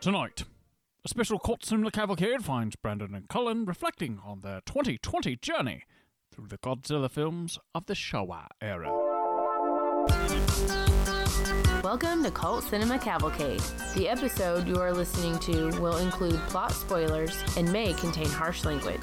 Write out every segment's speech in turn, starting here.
Tonight, a special Cult Cinema Cavalcade finds Brandon and Cullen reflecting on their 2020 journey through the Godzilla films of the Showa era. Welcome to Cult Cinema Cavalcade. The episode you are listening to will include plot spoilers and may contain harsh language.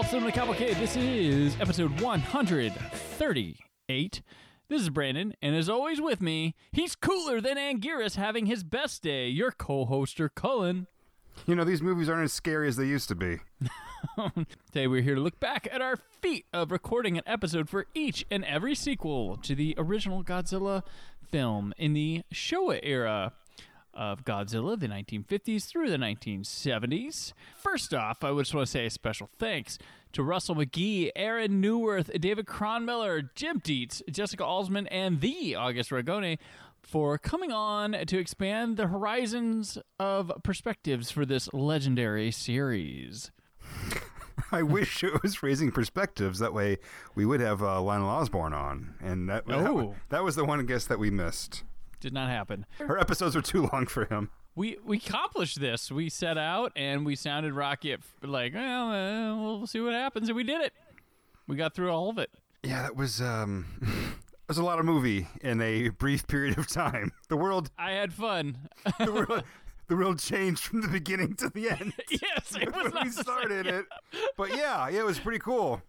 Cult Cinema Cavalcade. This is episode 138. This is Brandon, and as always with me, he's cooler than Anguirus having his best day. Your co-hoster, Cullen. You know, these movies aren't as scary as they used to be. Today we're here to look back at our feat of recording an episode for each and every sequel to the original Godzilla film in the Showa era of Godzilla, the 1950s through the 1970s. First off, I just want to say a special thanks to Russell McGee, Aaron Newworth, David Cronmiller, Jim Dietz, Jessica Alsman, and the August Ragone for coming on to expand the horizons of perspectives for this legendary series. I wish it was raising perspectives. That way, we would have uh, Lionel Osborne on, and that that, Oh. that was the one guest that we missed. Did not happen. Her episodes were too long for him. we we accomplished this. We set out and we sounded rocky at like, well, uh, we'll see what happens, and we did it. We got through all of it. Yeah, that was um, it was a lot of movie in a brief period of time. The world, I had fun. the world, the world changed from the beginning to the end. yes, it was when we the same. started it, but yeah, yeah, it was pretty cool.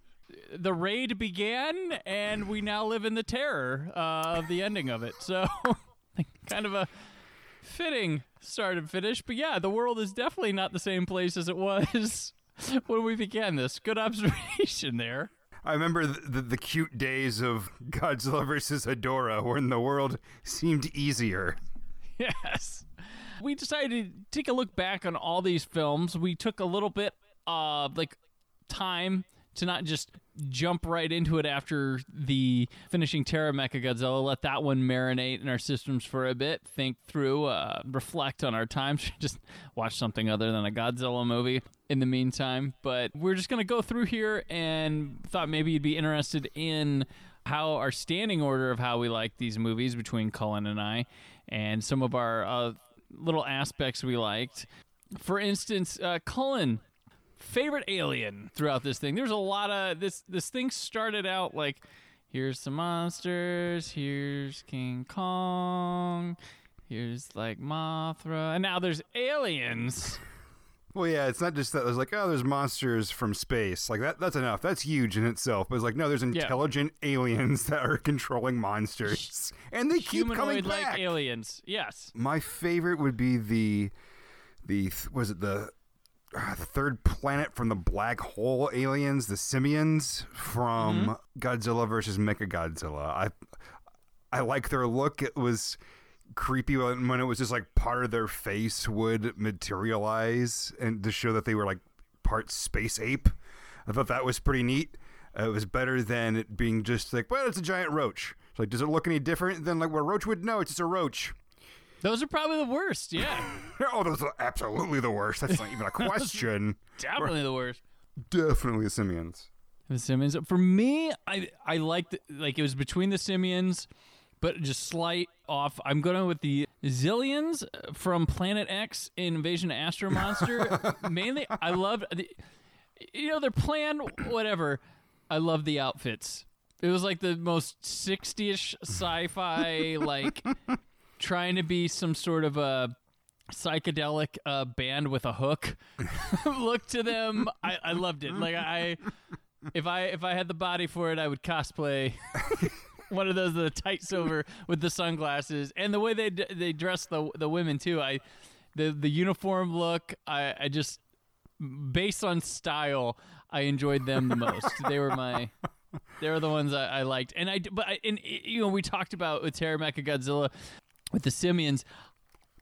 The raid began, and we now live in the terror uh, of the ending of it. So, kind of a fitting start and finish. But yeah, the world is definitely not the same place as it was when we began this. Good observation there. I remember the, the, the cute days of Godzilla versus Hedorah when the world seemed easier. Yes. We decided to take a look back on all these films. We took a little bit of like time to not just jump right into it after the finishing Terra Mecha Godzilla. Let that one marinate in our systems for a bit. Think through, uh, reflect on our time. just watch something other than a Godzilla movie in the meantime. But we're just gonna go through here and thought maybe you'd be interested in how our standing order of how we like these movies between Cullen and I, and some of our uh, little aspects we liked. For instance, uh, Cullen, favorite alien throughout this thing. There's a lot of this. This thing started out like, here's some monsters, here's King Kong, here's like Mothra, and now there's aliens. Well, yeah, it's not just that. There's like, oh, there's monsters from space. Like that. That's enough. That's huge in itself. But it's like, no, there's intelligent aliens that are controlling monsters, and they keep coming Humanoid like back. aliens. Yes. My favorite would be the, the was it the, uh, the third planet from the black hole aliens, the simians from Mm-hmm. Godzilla versus Mechagodzilla. I, I like their look. It was creepy when, when it was just like part of their face would materialize and to show that they were like part space ape. I thought that was pretty neat. Uh, it was better than it being just like, well, it's a giant roach. It's like, does it look any different than like what a roach would? No, it's just a roach. Those are probably the worst. Yeah. Oh, those are absolutely the worst. That's not even a question. Definitely the worst. Definitely the simians. The Simians. For me, I I liked like it was between the Simians, but just slight off. I'm going with the Zillions uh, from Planet X Invasion of Astro Monster. Mainly, I love the, you know their plan. Whatever. I love the outfits. It was like the most 60ish sci-fi, like trying to be some sort of a psychedelic uh, band with a hook look to them. I, I loved it. Like I, if I if I had the body for it, I would cosplay one of those the tight silver with the sunglasses and the way they d- they dress the the women too. I the the uniform look. I I just based on style, I enjoyed them the most. they were my. They were the ones I, I liked, and I. But I, and you know, we talked about with Terra Mecha Godzilla, with the simians.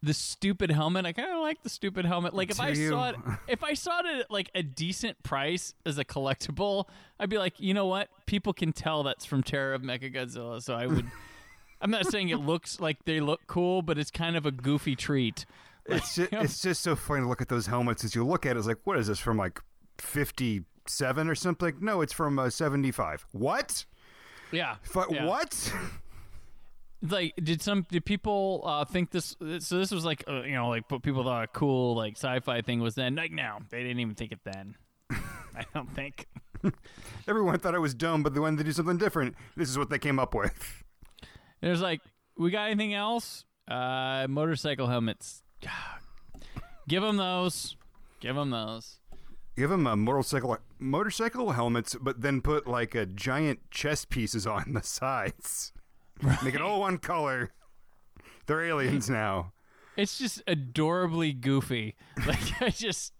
The stupid helmet, I kind of like the stupid helmet. Like if I you? saw it, if I saw it at like a decent price as a collectible, I'd be like, you know what? People can tell that's from Terror of Mechagodzilla, so I would I'm not saying it looks like they look cool, but it's kind of a goofy treat. It's just, it's just so funny to look at those helmets as you look at it. It's like, what is this from like 57 or something? No, it's from uh, 75. What? Yeah. Fu- yeah. What? Like, did some did people uh, think this? So this was like, uh, you know, like what people thought a cool like sci-fi thing was then. Like, no, they didn't even think it then. I don't think. Everyone thought it was dumb, but they wanted to do something different. This is what they came up with. There's like, we got anything else? Uh, motorcycle helmets. Give them those. Give them those. Give them a motorcycle motorcycle helmets, but then put like a giant chest pieces on the sides. Make it all one color. They're aliens now. It's just adorably goofy. Like I just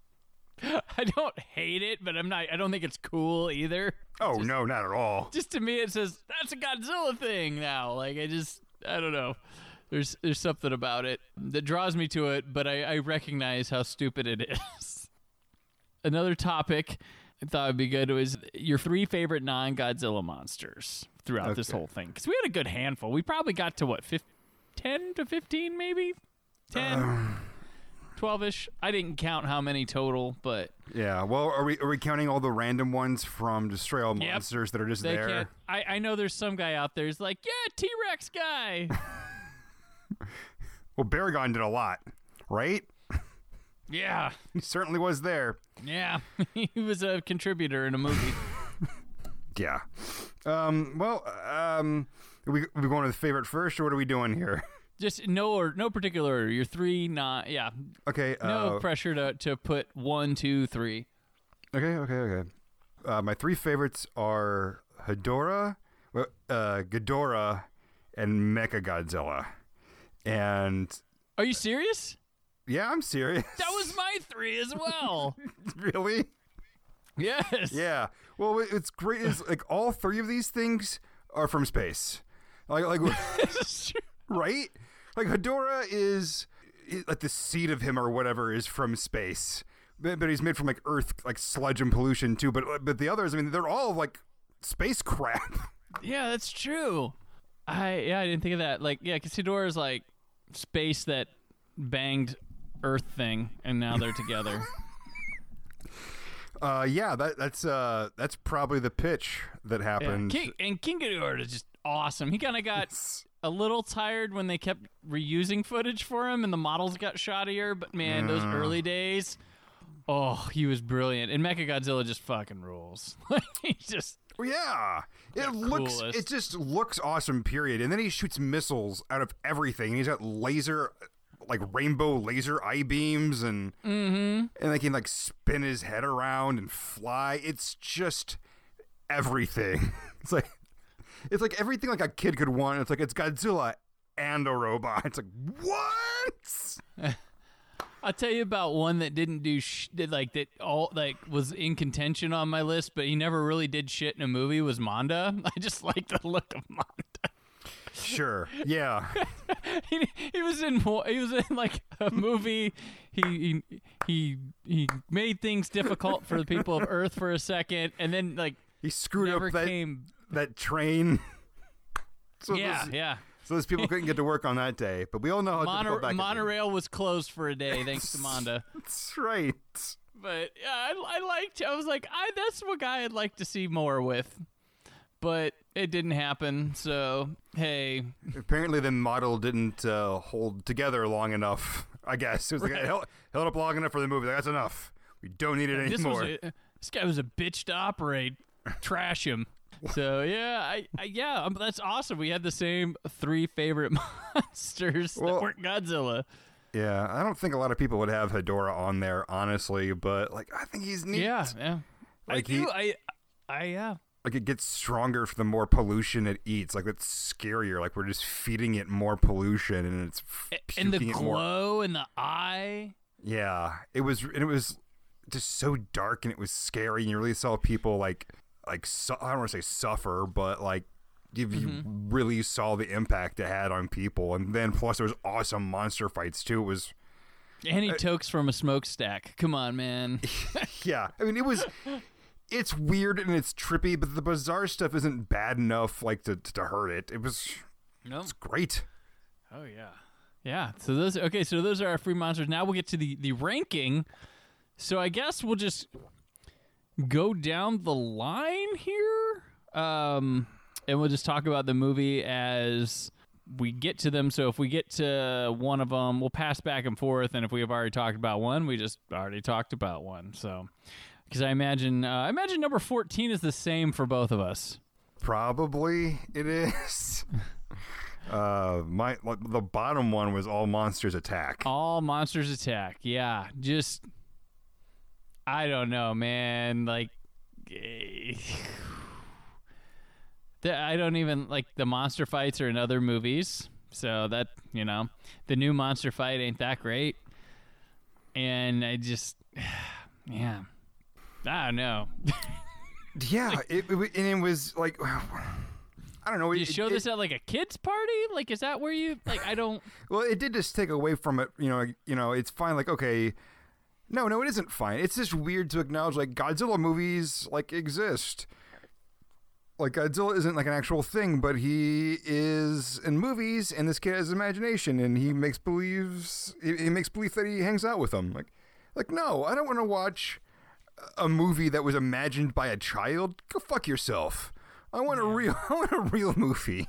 I don't hate it, but I'm not I don't think it's cool either. Oh no, not at all. Just to me it says that's a Godzilla thing now. Like I just I don't know. There's there's something about it that draws me to it, but I, I recognize how stupid it is. Another topic I thought would be good It was your three favorite non Godzilla monsters throughout this whole thing. Because we had a good handful. We probably got to what, 15, 10 to 15 maybe? 10? Um, 12 ish. I didn't count how many total, but Yeah. Well, are we are we counting all the random ones from Destroy All Yep. Monsters that are just they there? I, I know there's some guy out there who's like, yeah, T Rex guy. Well, Baragon did a lot, right? Yeah. He certainly was there. Yeah. he was a contributor in a movie. Yeah. Um. Well. Um. Are we are we going to the favorite first, or what are we doing here? Just no or no particular order. Your three not yeah. Okay. No uh, pressure to, to put one, two, three. Okay, okay, okay. Uh, my three favorites are Hedorah, uh, Ghidorah, and Mecha Godzilla. And Are you serious? Yeah, I'm serious. That was my three as well. really. yes. Yeah. Well, it's great. Is like all three of these things are from space. Like, like, right? Like Hedorah is i- like the seed of him or whatever is from space, but, but he's made from like Earth, like sludge and pollution too. But but the others, I mean, they're all like space crap. Yeah, that's true. I yeah, I didn't think of that. Like, yeah, Casador is like space that banged Earth thing, and now they're together. Uh, yeah, that that's uh that's probably the pitch that yeah. happened. King, and King Ghidorah is just awesome. He kind of got a little tired when they kept reusing footage for him, and the models got shoddier. But man, those early days, oh, he was brilliant. And Mechagodzilla just fucking rules. he just yeah, it looks coolest. it just looks awesome. Period. And then he shoots missiles out of everything. and He's got laser, like rainbow laser eye beams, and Mm-hmm. and they can like spin his head around and fly. It's just everything. It's like it's like everything like a kid could want. It's like it's Godzilla and a robot. It's like what? I'll tell you about one that didn't do sh- did like that all like was in contention on my list, but he never really did shit in a movie. Was Manda? I just like the look of Manda. Sure. Yeah. he, he was in he was in like a movie. He he he he made things difficult for the people of Earth for a second, and then like He screwed up that came. that train. So Yeah, those, yeah. So those people couldn't get to work on that day, but we all know how Mono- difficult that could be. monorail was closed for a day thanks to Manda. That's right. But yeah, I, I liked. I was like, I that's what guy I'd like to see more with, but it didn't happen. So hey, Apparently, the model didn't uh, hold together long enough. I guess it was like it held, held up long enough for the movie. Like, That's enough. We don't need it this anymore. was a, this guy was a bitch to operate. Trash him. So yeah, I, I yeah, um, that's awesome. We had the same three favorite monsters Well- that weren't Godzilla. yeah, I don't think a lot of people would have Hedorah on there, honestly. But like, I think he's neat. Yeah, yeah. Like I he- do. I, I yeah. Like it gets stronger for the more pollution it eats. Like that's scarier. Like we're just feeding it more pollution, and it's And the puking it more. glow in the eye. Yeah, it was, and it was just so dark, and it was scary, and you really saw people like, like su- I don't want to say suffer, but like, you Mm-hmm. really saw the impact it had on people, and then plus there was awesome monster fights too. It was, And Uh, he tokes from a smokestack. Come on, man. yeah, I mean, it was. It's weird and it's trippy, but the bizarre stuff isn't bad enough like to to hurt it. It was, Nope. It's great. Oh yeah. Yeah. So those okay, so those are our free monsters. Now we'll get to the the ranking. So I guess we'll just go down the line here. Um and we'll just talk about the movie as we get to them. So if we get to one of them, we'll pass back and forth and if we have already talked about one, we just already talked about one. So cuz I imagine uh, I imagine number 14 is the same for both of us. Probably it is. uh, my like, the bottom one was all monsters attack. All monsters attack. Yeah, just I don't know, man. Like I don't even like the monster fights are in other movies. So that, you know, the new monster fight ain't that great. And I just yeah. Ah, I don't know. Yeah, it, it, and it was like I don't know. you it, show it- this at like a kids party? Like is that where you like I don't Well, it did just take away from it. You know, you know, it's fine. Like, okay, no, no, it isn't fine. It's just weird to acknowledge like Godzilla movies like exist. Like Godzilla isn't like an actual thing, but he is in movies, and this kid has imagination, and he makes believes he, he makes belief that he hangs out with them. Like, like no, I don't want to watch a movie that was imagined by a child. Go fuck yourself. I want a real, I want a real movie.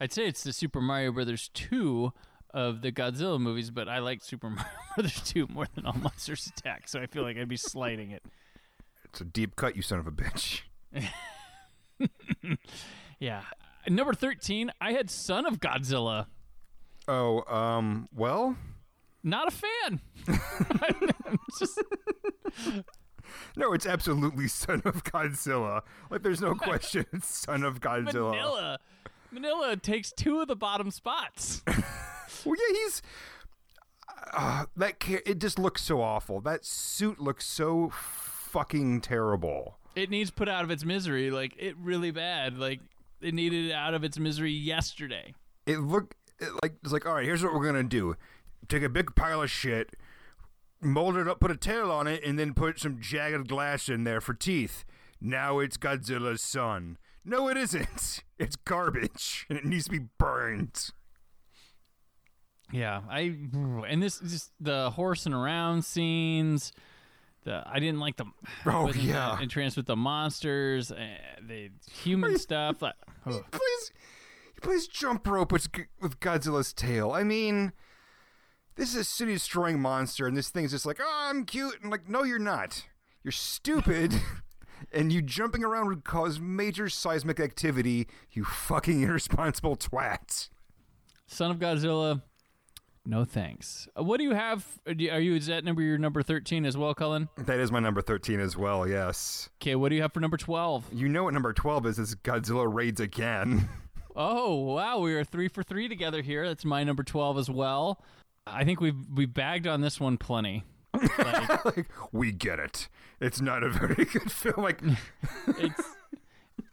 I'd say it's the Super Mario Brothers 2 of the Godzilla movies, but I like Super Mario Brothers 2 more than All Monsters Attack, so I feel like I'd be slighting it. It's a deep cut, you son of a bitch. Yeah. Number 13, I had Son of Godzilla. Oh, um, well, Not a fan. Just, no, it's absolutely Son of Godzilla. Like, there's no question it's Son of Godzilla. Minilla. Minilla takes two of the bottom spots. Well, yeah, he's. Uh, that it just looks so awful. That suit looks so fucking terrible. It needs put out of its misery, like it really bad. Like it needed it out of its misery yesterday. It look it like it's like all right. Here's what we're gonna do: take a big pile of shit, mold it up, put a tail on it, and then put some jagged glass in there for teeth. Now it's Godzilla's son. No, it isn't. It's garbage, and it needs to be burned. Yeah, I and this just the horsing around scenes. The I didn't like the Oh, yeah. entranced with the monsters, uh, the human stuff. Like, ugh. He plays, he plays jump rope with, with Godzilla's tail. I mean, this is a city destroying monster, and this thing's just like, oh, I'm cute. And like, no, you're not. You're stupid. and you jumping around would cause major seismic activity, you fucking irresponsible twat. Son of Godzilla. No thanks. Uh, What do you have? Are you, are you is that number your number thirteen as well, Cullen? That is my number 13 as well, yes. Okay, what do you have for number twelve? You know what number 12 is, is Godzilla Raids Again. Oh wow, we are three for three together here. That's my number twelve as well. I think we've we bagged on this one plenty. Like, like, we get it. It's not a very good film. Like, it's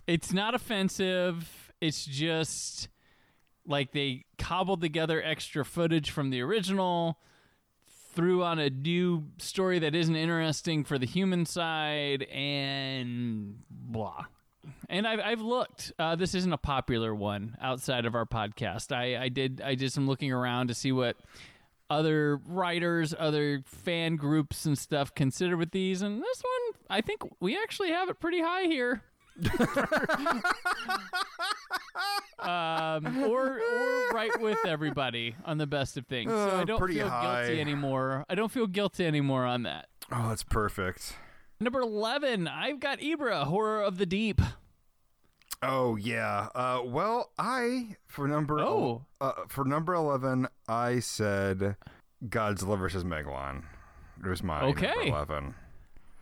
it's not offensive. It's just like they cobbled together extra footage from the original, threw on a new story that isn't interesting for the human side, and blah. And I've I've looked. Uh, this isn't a popular one outside of our podcast. I, I did I did some looking around to see what other writers, other fan groups and stuff consider with these, and this one I think we actually have it pretty high here. um, or or right with everybody on the best of things. so Uh, I don't pretty feel high. guilty anymore. I don't feel guilty anymore on that. oh, that's perfect. Number eleven, I've got Ebirah, Horror of the Deep. Oh yeah. Uh, well, I for number Oh. uh, for number eleven, I said Godzilla versus Megalon. It was my Okay. number eleven.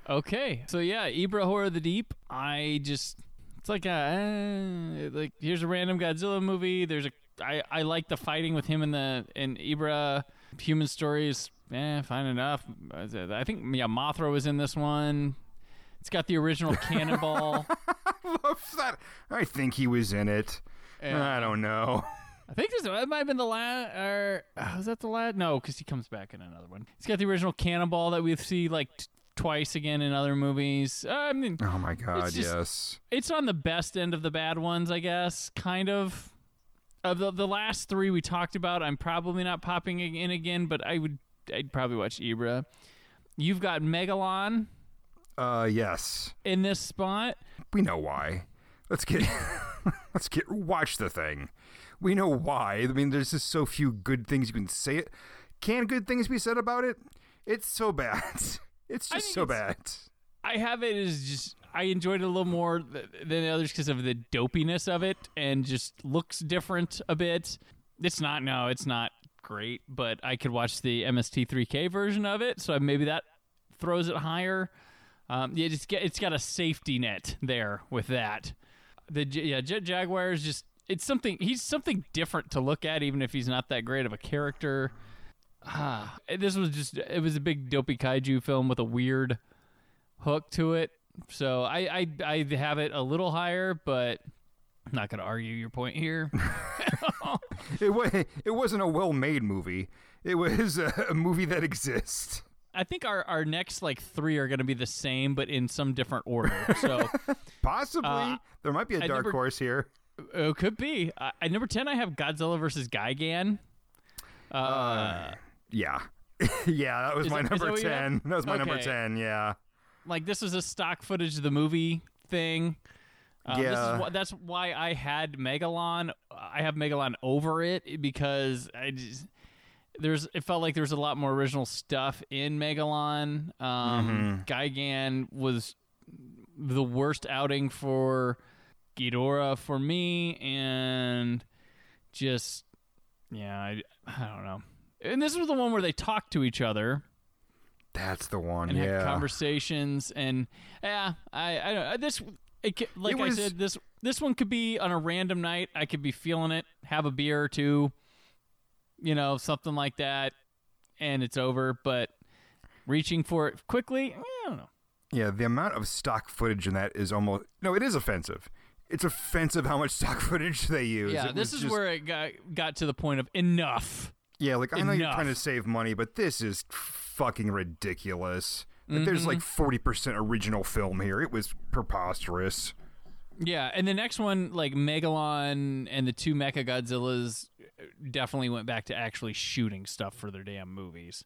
Okay, so yeah, Ebirah Horror of the Deep. I just it's like a eh, like here's a random Godzilla movie. There's a I I like the fighting with him and the and Ebirah. Human stories, eh, fine enough. I think yeah, Mothra was in this one. It's got the original Cannonball. That. I think he was in it. Yeah. I don't know. I think this that might have been the last. Or uh, was that the last? No, because he comes back in another one. He's got the original Cannonball that we see like t- twice again in other movies. Uh, I mean, Oh my god, It's just- yes. it's on the best end of the bad ones, I guess. Kind of. Of the the last three we talked about, I'm probably not popping in again, but I would I'd probably watch Ebirah. You've got Megalon Uh, yes, in this spot. we know why. Let's get let's get watch the thing. We know why. I mean, there's just so few good things you can say. It can good things be said about it? It's so bad. It's just so bad. I have it as just I enjoyed it a little more th- than the others because of the dopiness of it and just looks different a bit. It's not no, it's not great, but I could watch the MST3K version of it, so maybe that throws it higher. Um, yeah, it's got, it's got a safety net there with that. The yeah Jet Jaguar is just it's something he's something different to look at, even if he's not that great of a character. Ah, this was just it was a big dopey kaiju film with a weird hook to it. So I, I I have it a little higher, but I'm not going to argue your point here. It was it wasn't a well-made movie. It was a, a movie that exists. I think our, our next like three are going to be the same, but in some different order. So Possibly Uh, there might be a dark never- horse here. it could be. Uh, at number ten, I have Godzilla versus Gigan. Uh, Yeah. yeah, that was my is number that 10. That was my number 10, yeah. like this is a stock footage of the movie thing. Uh, this Yeah. is wh- that's why I had Megalon. I have Megalon over it because I just there's it felt like there was a lot more original stuff in Megalon. Um, Gigan was the worst outing for Ghidorah for me, and just yeah, I, I don't know. And this was the one where they talked to each other That's the one, and yeah. had conversations and yeah i i don't this it, like It i said this this one could be on a random night i could be feeling it have a beer or two you know something like that and it's over but reaching for it quickly i don't know Yeah, the amount of stock footage in that is almost no, it is offensive. It's offensive how much stock footage they use. yeah It this is just- where it got got to the point of enough Yeah, like I know you're trying to save money, but this is fucking ridiculous. Like, there's Mm-hmm. like 40% original film here. It was preposterous. Yeah, and the next one, like Megalon and the two Mecha Godzillas, definitely went back to actually shooting stuff for their damn movies.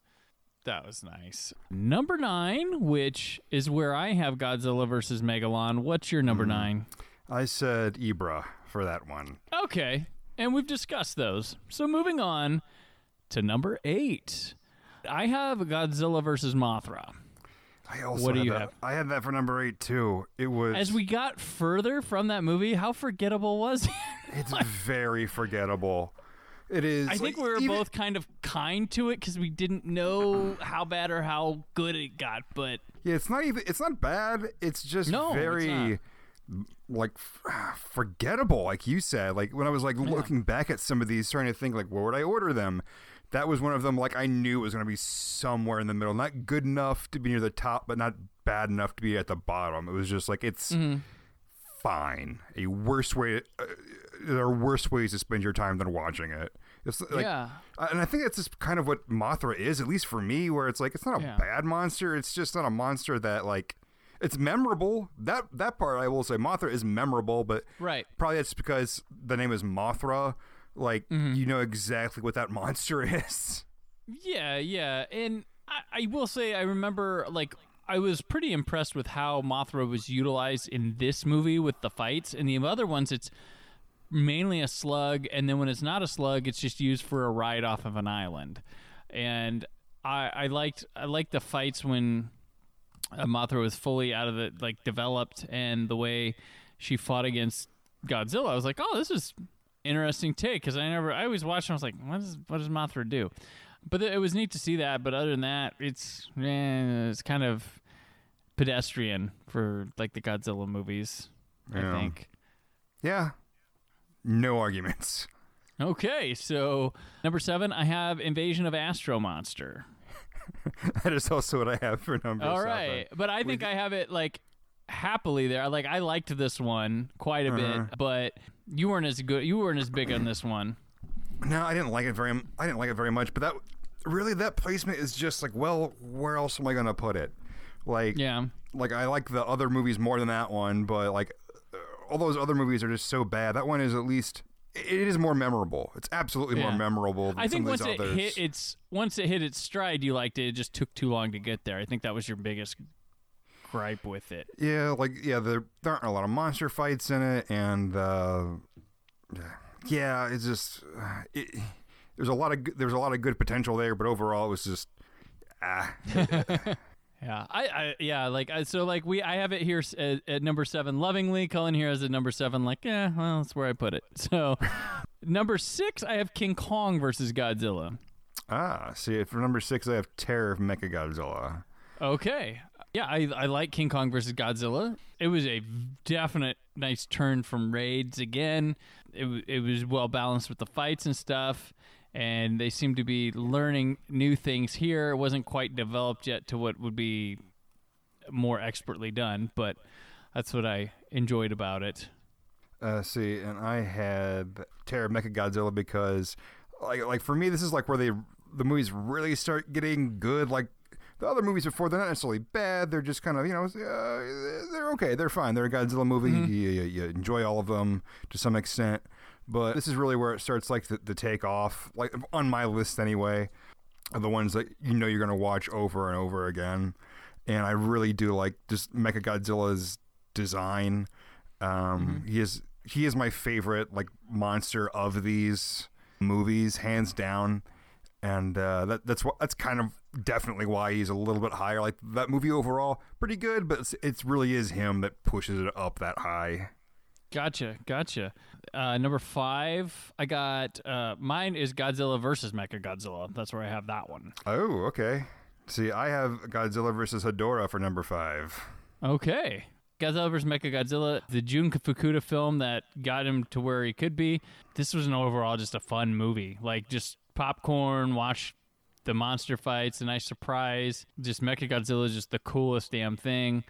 That was nice. Number nine, which is where I have Godzilla versus Megalon. What's your number hmm. nine? I said Ebirah for that one. Okay, and we've discussed those. So moving on to number eight, I have Godzilla versus Mothra. I also What do you that. have? I had that for number eight too. It was. As we got further from that movie, how forgettable was it? it's very forgettable. It is. I think like, we were even- both kind of kind to it because we didn't know how bad or how good it got. But Yeah, it's not even. It's not bad. It's just No, it's very. Like forgettable, like you said. Like when I was like looking back at some of these, trying to think like, where would I order them? That was one of them. Like I knew it was going to be somewhere in the middle, not good enough to be near the top, but not bad enough to be at the bottom. It was just like it's Mm-hmm. fine. A worse way. Uh, there are worse ways to spend your time than watching it. It's like, yeah, and I think that's just kind of what Mothra is, at least for me, where it's like it's not a Yeah. bad monster. It's just not a monster that like it's memorable. That that part I will say, Mothra is memorable, but right. probably it's because the name is Mothra. Like Mm-hmm. you know exactly what that monster is. Yeah, yeah, and I, I will say I remember like I was pretty impressed with how Mothra was utilized in this movie with the fights. And the other ones, it's mainly a slug, and then when it's not a slug, it's just used for a ride off of an island. And I, I liked I liked the fights when uh, Mothra was fully out of the like developed, and the way she fought against Godzilla. I was like, oh, this is interesting take because I never I always watched. and I was like, what does what does Mothra do? But it was neat to see that. But other than that, it's eh, it's kind of pedestrian for like the Godzilla movies. Yeah. I think. Yeah, no arguments. Okay, so number seven, I have Invasion of Astro Monster. that is also what I have for number All seven. right, but I think I have it like happily there. Like I liked this one quite a Uh-huh. bit, but you weren't as good. You weren't as big on this one. No, I didn't like it very. I didn't like it very much. But that really that placement is just like, well, where else am I gonna put it? Like, Yeah. like I like the other movies more than that one, but like all those other movies are just so bad. That one is at least it is more memorable. It's absolutely more memorable. Than I think once it others. hit its once it hit its stride, you liked it. It just took too long to get there. I think that was your biggest gripe with it. Yeah, like yeah, there, there aren't a lot of monster fights in it, and uh, yeah, it's just uh, it, there's a lot of good- there's a lot of good potential there, but overall it was just ah. Yeah, I, I yeah, like I, so, like we, I have it here at, at number seven, lovingly. Cullen here has a number seven, like yeah, well, that's where I put it. So, number six, I have King Kong versus Godzilla. Ah, see, for number six, I have Terror of Mechagodzilla. Okay, yeah, I, I like King Kong versus Godzilla. It was a definite nice turn from raids again. It it was well balanced with the fights and stuff. And they seem to be learning new things here. It wasn't quite developed yet to what would be more expertly done, but that's what I enjoyed about it. Uh, see, and I had Terror of Mechagodzilla because, like, like for me, this is like where they the movies really start getting good. Like the other movies before, they're not necessarily bad. They're just kind of you know uh, they're okay. They're fine. They're a Godzilla movie. You, you, you enjoy all of them to some extent. But this is really where it starts like the, the take off. Like on my list anyway, are the ones that you know you're gonna watch over and over again. And I really do like just Mechagodzilla's design. Um, He is he is my favorite like monster of these movies, hands down. And uh, that that's what that's kind of definitely why he's a little bit higher. Like that movie overall, pretty good, but it's, it's really is him that pushes it up that high. Gotcha, gotcha. Uh, number five, I got uh, mine is Godzilla versus Mechagodzilla. That's where I have that one. Oh, okay. See, I have Godzilla versus Hedorah for number five. Okay. Godzilla vs. Mechagodzilla, the Jun Fukuda film that got him to where he could be. This was an overall just a fun movie. Like just popcorn, watch the monster fights, a nice surprise. Just Mechagodzilla is just the coolest damn thing.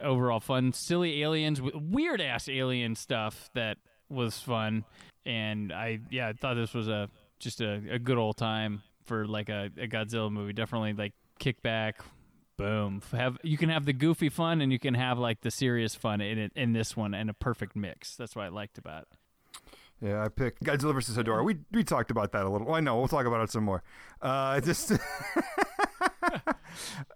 Overall fun, silly aliens, weird ass alien stuff that was fun. And I yeah, I thought this was a just a, a good old time for like a, a Godzilla movie. Definitely like kick back, boom have you can have the goofy fun and you can have like the serious fun in it in this one and a perfect mix that's what i liked about it Yeah, I picked Godzilla versus Hedorah. We we talked about that a little. I know we'll talk about it some more. Uh, just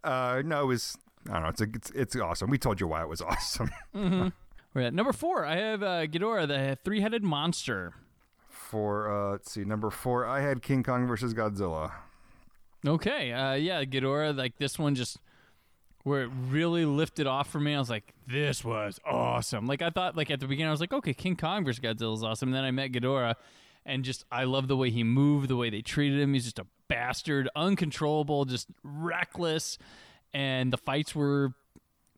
uh, no, it was I don't know. It's a, it's it's awesome. We told you why it was awesome. we're at number four i have uh, Ghidorah, the three-headed monster For uh, let's see, number four, I had King Kong versus Godzilla. okay uh, yeah Ghidorah, like this one just where it really lifted off for me i was like this was awesome like i thought like at the beginning i was like okay king kong versus godzilla is awesome and then i met Ghidorah, and just i love the way he moved the way they treated him he's just a bastard uncontrollable just reckless and the fights were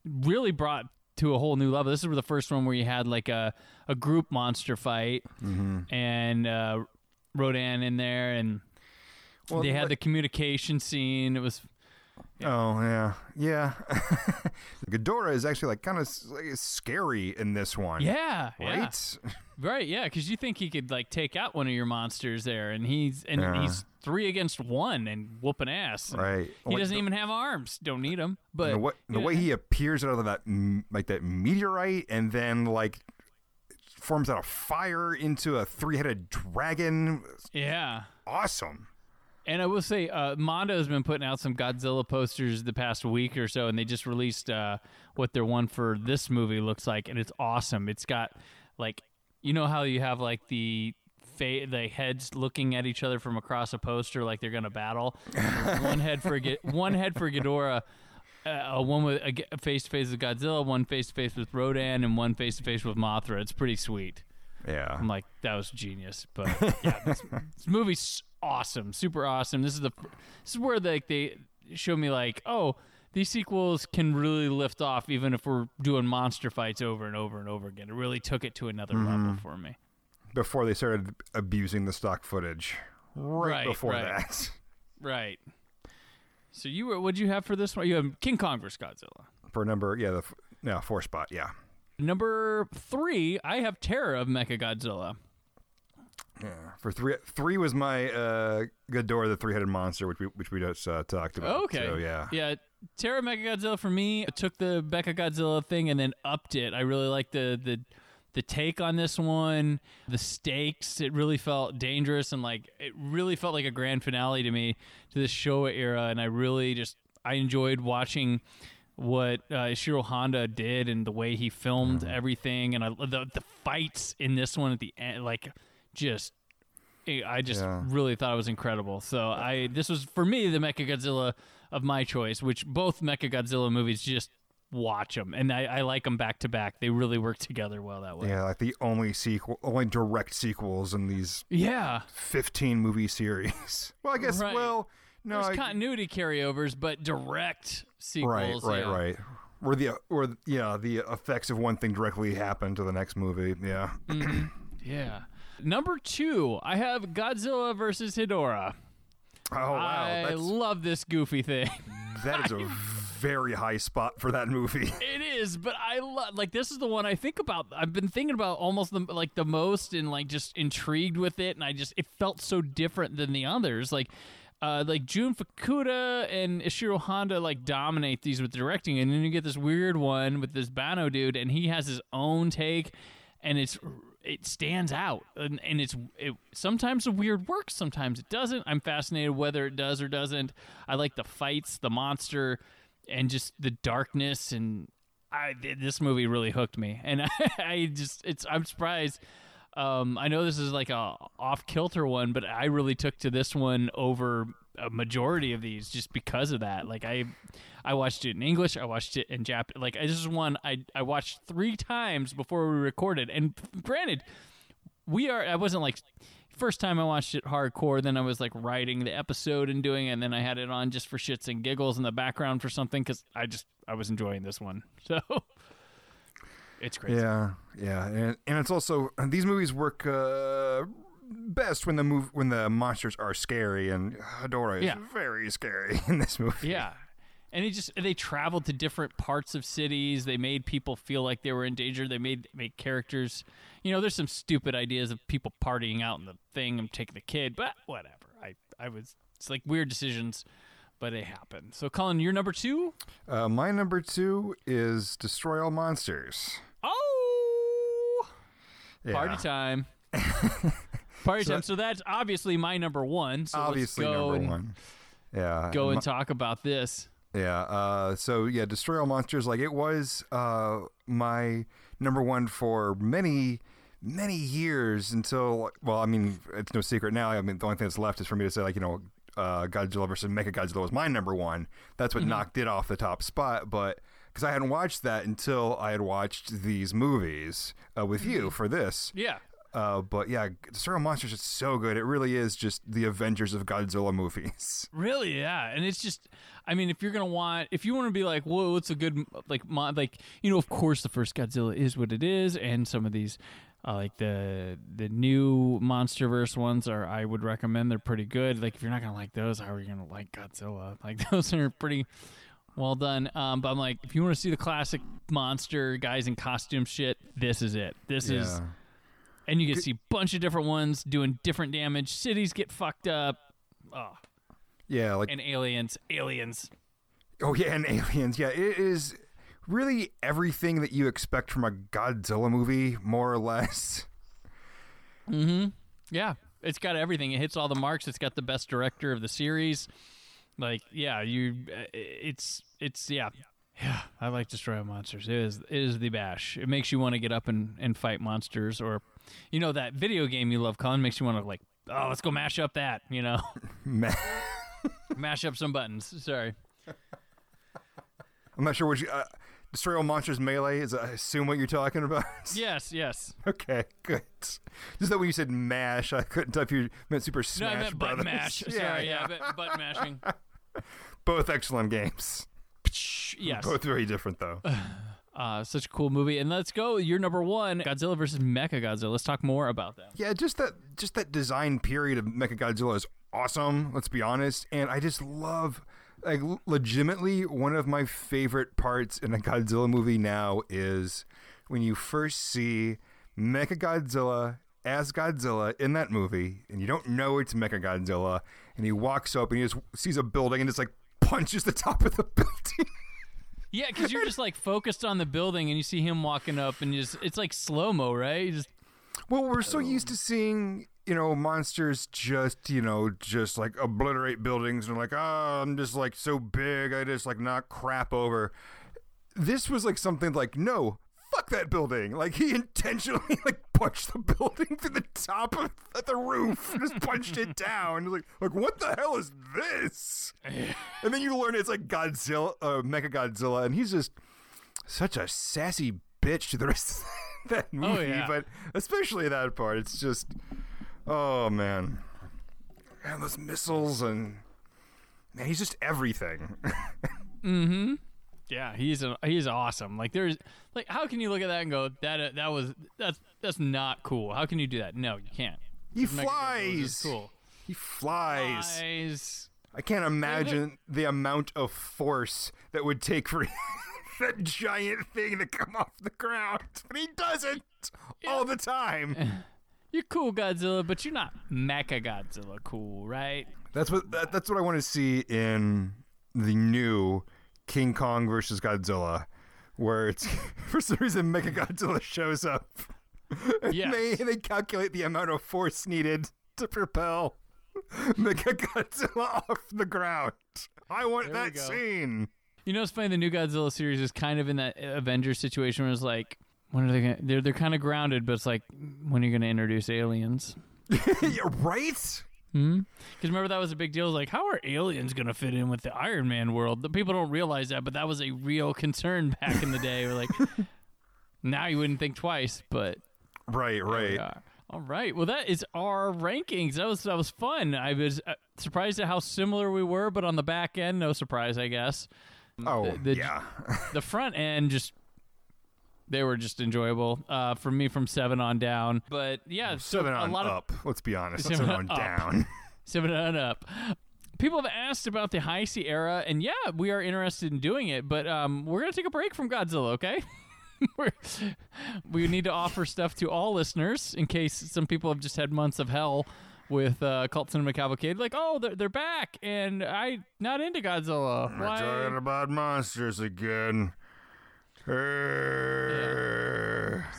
really brought to a whole new level. This is the first one where you had like a, a group monster fight and uh, Rodan in there, and Well, they had like- the communication scene. It was Oh yeah, yeah. Ghidorah is actually like kind of scary in this one. yeah, yeah. Right. right, yeah, because you think he could like take out one of your monsters there, and he's and Yeah. he's three against one and whooping ass. Right. He Like doesn't the- even have arms. Don't need them. But the way, the way he appears out of that like that meteorite and then like forms out of fire into a three-headed dragon yeah. awesome And I will say, uh, Mondo has been putting out some Godzilla posters the past week or so, and they just released uh, what their one for this movie looks like, and it's awesome. It's got like, you know how you have like the fa- the heads looking at each other from across a poster, like they're gonna battle. one head for G- one head for Ghidorah. Uh, one with a face to face with Godzilla, one face to face with Rodan, and one face to face with Mothra. It's pretty sweet. yeah I'm like, that was genius. But yeah, this, this movie's awesome, super awesome. This is the this is where like they show me like, oh, these sequels can really lift off even if we're doing monster fights over and over and over again. It really took it to another level for me. Before they started abusing the stock footage right, Right, before right. that Right. So you were what'd you have for this one? You have King Kong vs. Godzilla. for number yeah the four spot yeah Number three, I have Terror of Mechagodzilla. yeah for three three was my uh Ghidorah the three-headed monster which we which we just uh, talked about Okay. so yeah Yeah. Terra Mecha Godzilla for me took the Mecha Godzilla thing and then upped it. I really like the the the take on this one, the stakes. It really felt dangerous and like it really felt like a grand finale to me to this Showa era, and I really just I enjoyed watching what uh, Ishiro Honda did and the way he filmed everything, and I, the the fights in this one at the end, like just I just Yeah. really thought it was incredible. So I this was for me the Mecha Godzilla of my choice, which both Mecha Godzilla movies just watch them, and I, I like them back to back. They really work together well that way. Yeah, like the only sequel, only direct sequels in these Yeah, 15 movie series. Well, I guess, Right. well, no, there's I, continuity carryovers, but direct right, sequels. right, yeah. right. Where the, or yeah, the effects of one thing directly happen to the next movie. Yeah. Mm-hmm. Yeah. Number two, I have Godzilla versus Hedorah. Oh wow, I love this goofy thing. that is a very high spot for that movie. It is, but I love like this is the one I think about. I've been thinking about almost the, like the most and like just intrigued with it, and I just it felt so different than the others. Like, uh, like Jun Fukuda and Ishiro Honda like dominate these with directing, and then you get this weird one with this Banno dude, and he has his own take, and it's it stands out, and, and it's it, sometimes the weird works, sometimes it doesn't. I'm fascinated whether it does or doesn't. I like the fights, the monster and just the darkness and I this movie really hooked me. And I, I just it's I'm surprised um I know this is like a off kilter one but I really took to this one over a majority of these just because of that. Like I I watched it in English I watched it in Jap like this is one I I watched 3 times before we recorded. And granted we are I wasn't like first time I watched it hardcore then I was like writing the episode and doing it and then I had it on just for shits and giggles in the background for something cuz I just I was enjoying this one so it's great Yeah, yeah, and and it's also these movies work uh, best when the move when the monsters are scary, and Hedorah is Yeah. very scary in this movie. yeah and it just they traveled to different parts of cities they made people feel like they were in danger they made made characters you know there's some stupid ideas of people partying out in the thing and taking the kid but whatever I I was it's like weird decisions but it happened so Cullen you're number 2 Uh, my number two is Destroy All Monsters. Oh, Yeah. party time! Party time. So that's obviously my number one. So Obviously, let's go number and one. Yeah. go and talk about this. Yeah. Uh, so yeah, Destroy All Monsters. Like it was uh, my number one for many, many years until. Well, I mean, it's no secret now. I mean, the only thing that's left is for me to say, like, you know, uh, Godzilla versus Mecha Godzilla was my number one. That's what knocked it off the top spot. But because I hadn't watched that until I had watched these movies uh, with you for this. Yeah. Uh, but yeah, All Monsters is so good. It really is just the Avengers of Godzilla movies. Really, yeah, and it's just, I mean, if you're gonna want, if you want to be like, whoa, what's a good like, mod, like, you know, of course, the first Godzilla is what it is, and some of these, uh, like the the new MonsterVerse ones are, I would recommend. They're pretty good. Like, if you're not gonna like those, how are you gonna like Godzilla? Like, those are pretty well done. Um, but I'm like, if you want to see the classic monster guys in costume shit, this is it. This is, and you can see a bunch of different ones doing different damage. Cities get fucked up. Oh, yeah, like and aliens, aliens. Oh yeah, and aliens. Yeah, it is really everything that you expect from a Godzilla movie, more or less. Hmm. Yeah, it's got everything. It hits all the marks. It's got the best director of the series. Like, yeah, you, uh, it's, it's, yeah, yeah. I like Destroy Monsters. It is, it is the bash. It makes you want to get up and, and fight monsters, or, you know, that video game you love, Cullen, makes you want to like, oh, let's go mash up that. You know, mash up some buttons. Sorry. I'm not sure what you. Uh, Destroy All Monsters Melee is, I assume, what you're talking about. Yes, yes. okay, good. Just that when you said mash, I couldn't tell if you meant Super Smash No, I meant button Brothers. mash. Sorry, yeah, but button mashing. Both excellent games. Yes. Both very different though. Uh, such a cool movie. And let's go. Your number one, Godzilla versus Mecha Godzilla. Let's talk more about that. Yeah, just that just that design period of Mechagodzilla is awesome. Let's be honest, and I just love like legitimately one of my favorite parts in a Godzilla movie now is when you first see Mechagodzilla as Godzilla in that movie, and you don't know it's Mechagodzilla, and he walks up and he just sees a building and just like punches the top of the building. Yeah, because you're just like focused on the building and you see him walking up and just it's like slow mo, right? Just Well, we're so used to seeing, you know, monsters just, you know, just like obliterate buildings and like, oh, I'm just like so big, I just like knock crap over. This was like something like, no, fuck that building. Like he intentionally like punched the building to the top of the roof, just punched it down. Like, like what the hell is this? and then you learn it's like Godzilla, uh, Mecha Godzilla, and he's just such a sassy bitch to the rest of that movie. yeah. But especially that part, it's just, oh man, and those missiles and man, he's just everything. yeah, he's a, he's awesome. Like there's like how can you look at that and go that uh, that was that's that's not cool. How can you do that? No, you can't. he flies. Cool. He flies. Flies. I can't imagine the amount of force that would take for that giant thing to come off the ground, but he doesn't all the time. You're cool, Godzilla, but you're not Mecha Godzilla cool, right? That's what that, that's what I want to see in the new King Kong versus Godzilla, where it's for some reason Mecha Godzilla shows up. Yes. they they calculate the amount of force needed to propel Mecha Godzilla off the ground. I want There that scene. You know, it's funny. The new Godzilla series is kind of in that Avengers situation where it's like, when are they? Gonna, they're they're kind of grounded, but it's like, when are you going to introduce aliens? yeah, right? Because remember that was a big deal. Like, how are aliens going to fit in with the Iron Man world? The people don't realize that, but that was a real concern back in the day. We're like, now you wouldn't think twice, but Right, right. All right. Well, that is our rankings. That was that was fun. I was uh, surprised at how similar we were, but on the back end, no surprise, I guess. Oh, the- the- yeah. the front end just they were just enjoyable uh, for me from seven on down. But yeah, so Seven a on lot of up. Let's be honest. Seven Seven, on up. down. seven on up. People have asked about the high Heisei era, and yeah, we are interested in doing it, but um, we're gonna take a break from Godzilla, okay? We're, we need to offer stuff to all listeners in case some people have just had months of hell with uh, Cult Cinema Cavalcade. Like, oh, they're, they're back, and I not into Godzilla. We're Why? talking about monsters again.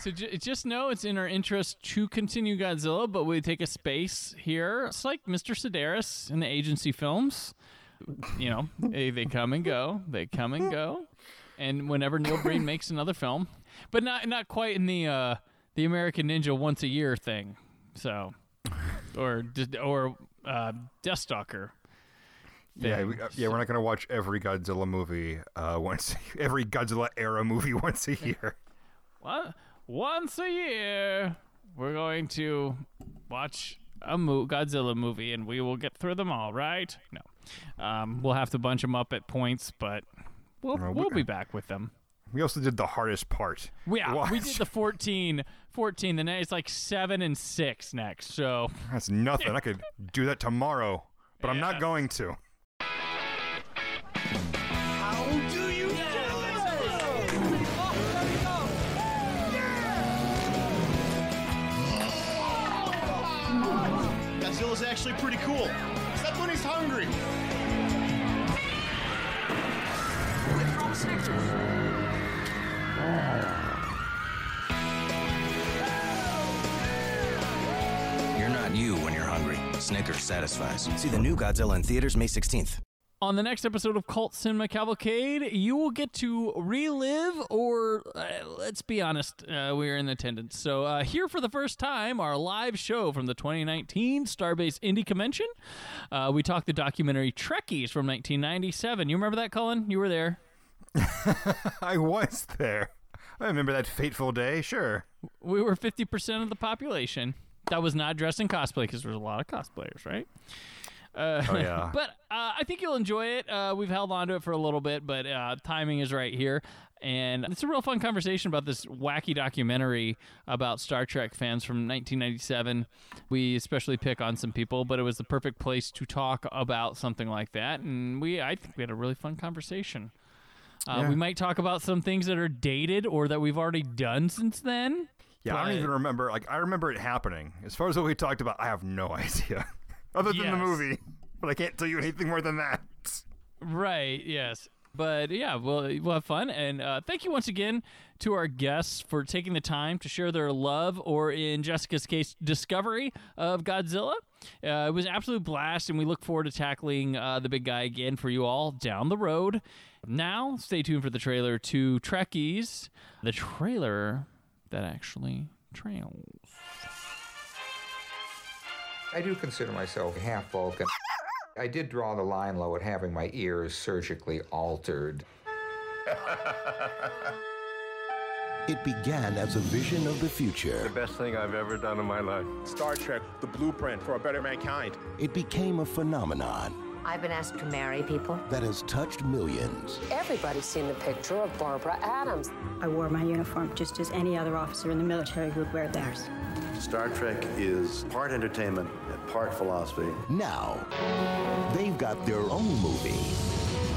So j- just know it's in our interest to continue Godzilla, but we take a space here. It's like Mr. Sedaris in the agency films. You know, they, they come and go. They come and go. And whenever Neil Breen makes another film, but not not quite in the uh, the American Ninja once a year thing. So, or or uh, Deathstalker. Yeah, we, uh, yeah, we're not gonna watch every Godzilla movie uh, once, every Godzilla era movie once a year. What? Once a year, we're going to watch a mo- Godzilla movie, and we will get through them all, right? No, um, we'll have to bunch them up at points, but we'll No, we- we'll be back with them. We also did the hardest part. Yeah, we did the 14, 14. The next it's like seven and six next. So That's nothing. I could do that tomorrow, but I'm not going to. Godzilla's actually pretty cool. Except when he's hungry. You're not you when you're hungry. Snickers satisfies. See the new Godzilla in theaters May 16th. On the next episode of Cult Cinema Cavalcade, you will get to relive, or uh, let's be honest, uh, we're in attendance. So, uh, here for the first time, our live show from the 2019 Starbase Indy Convention. Uh, we talked the documentary Trekkies from 1997. You remember that, Cullen? You were there. I was there. I remember that fateful day. Sure. We were 50% of the population. That was not dressed in cosplay because there was a lot of cosplayers, right? Uh, Oh yeah. but uh, I think you'll enjoy it. Uh, we've held on to it for a little bit, but uh, timing is right here. And it's a real fun conversation about this wacky documentary about Star Trek fans from 1997. We especially pick on some people, but it was the perfect place to talk about something like that. And we, I think we had a really fun conversation. Uh, Yeah. We might talk about some things that are dated or that we've already done since then. Yeah, I don't even remember. Like, I remember it happening. As far as what we talked about, I have no idea, other than the movie. But I can't tell you anything more than that. Right. Yes. But yeah, we'll, we'll have fun. And uh, thank you once again to our guests for taking the time to share their love, or in Jessica's case, discovery of Godzilla. Uh, it was an absolute blast, and we look forward to tackling uh, the big guy again for you all down the road. Now, stay tuned for the trailer to Trekkies, the trailer that actually trails. I do consider myself half Vulcan. I did draw the line low at having my ears surgically altered. It began as a vision of the future. The best thing I've ever done in my life. Star Trek, the blueprint for a better mankind. It became a phenomenon I've been asked to marry people. that has touched millions. Everybody's seen the picture of Barbara Adams. I wore my uniform just as any other officer in the military would wear theirs. Star Trek is part entertainment and part philosophy. Now, they've got their own movie.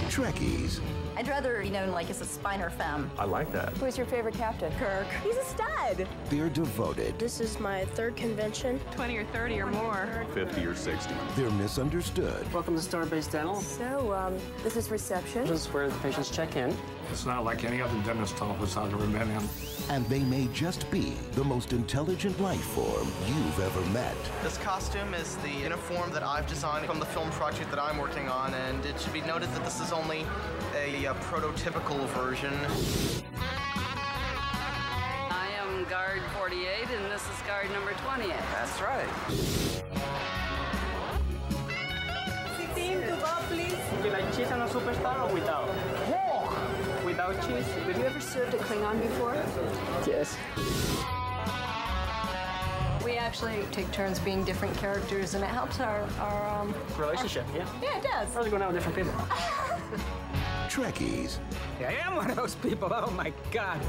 Trekkies. I'd rather be known like as a Spiner Femme. I like that. Who's your favorite captain? Kirk. He's a stud. They're devoted. This is my third convention. 20 or 30 or more. 50 or 60. They're misunderstood. Welcome to Starbase Dental. So, um, this is reception. This is where the patients check in. It's not like any other dentist office I've ever been in. And they may just be the most intelligent life form you've ever met. This costume is the uniform that I've designed from the film project that I'm working on, and it should be noted that this is only a, uh prototypical version. I am guard 48, and this is guard number 28. That's right. 16 to go, please. Would you like cheese on a superstar or without? Without cheese? Have you ever served a Klingon before? Yes. We actually take turns being different characters, and it helps our, our um... Relationship, yeah. Yeah, it does. How's it going out with different people? Trekkies. Yeah, I am one of those people. Oh my God.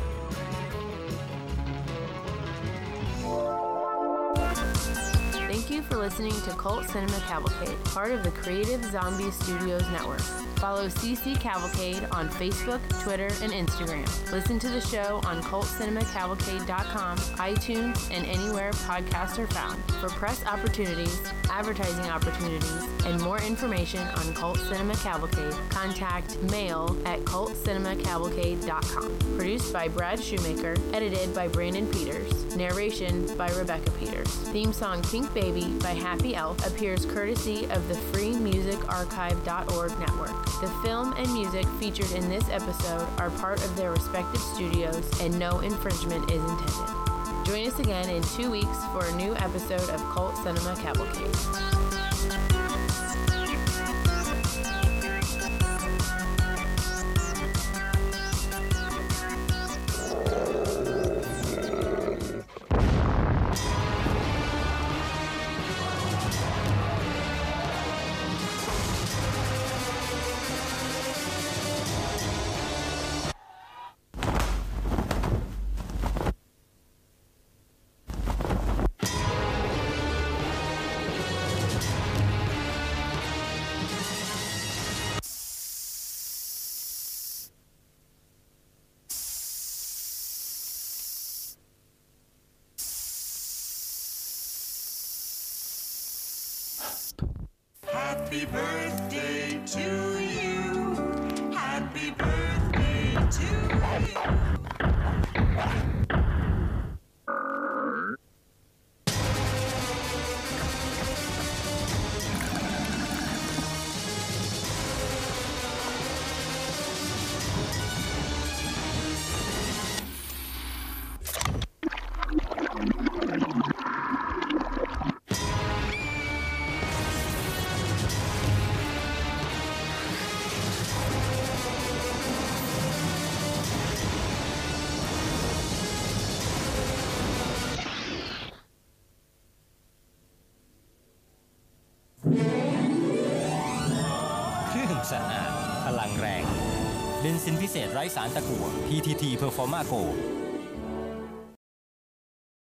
Thank you for listening to Cult Cinema Cavalcade, part of the Creative Zombie Studios Network. Follow CC Cavalcade on Facebook, Twitter, and Instagram. Listen to the show on CultCinemaCavalcade.com, iTunes, and anywhere podcasts are found. For press opportunities, advertising opportunities, and more information on Cult Cinema Cavalcade, contact mail at CultCinemaCavalcade.com. Produced by Brad Shoemaker, edited by Brandon Peters, narration by Rebecca Peters. Theme song Pink Baby by Happy Elf appears courtesy of the freemusicarchive.org network. The film and music featured in this episode are part of their respective studios and no infringement is intended. Join us again in two weeks for a new episode of Cult Cinema Cavalcade. Happy birthday to สารตะกั่ว PTT Performa Go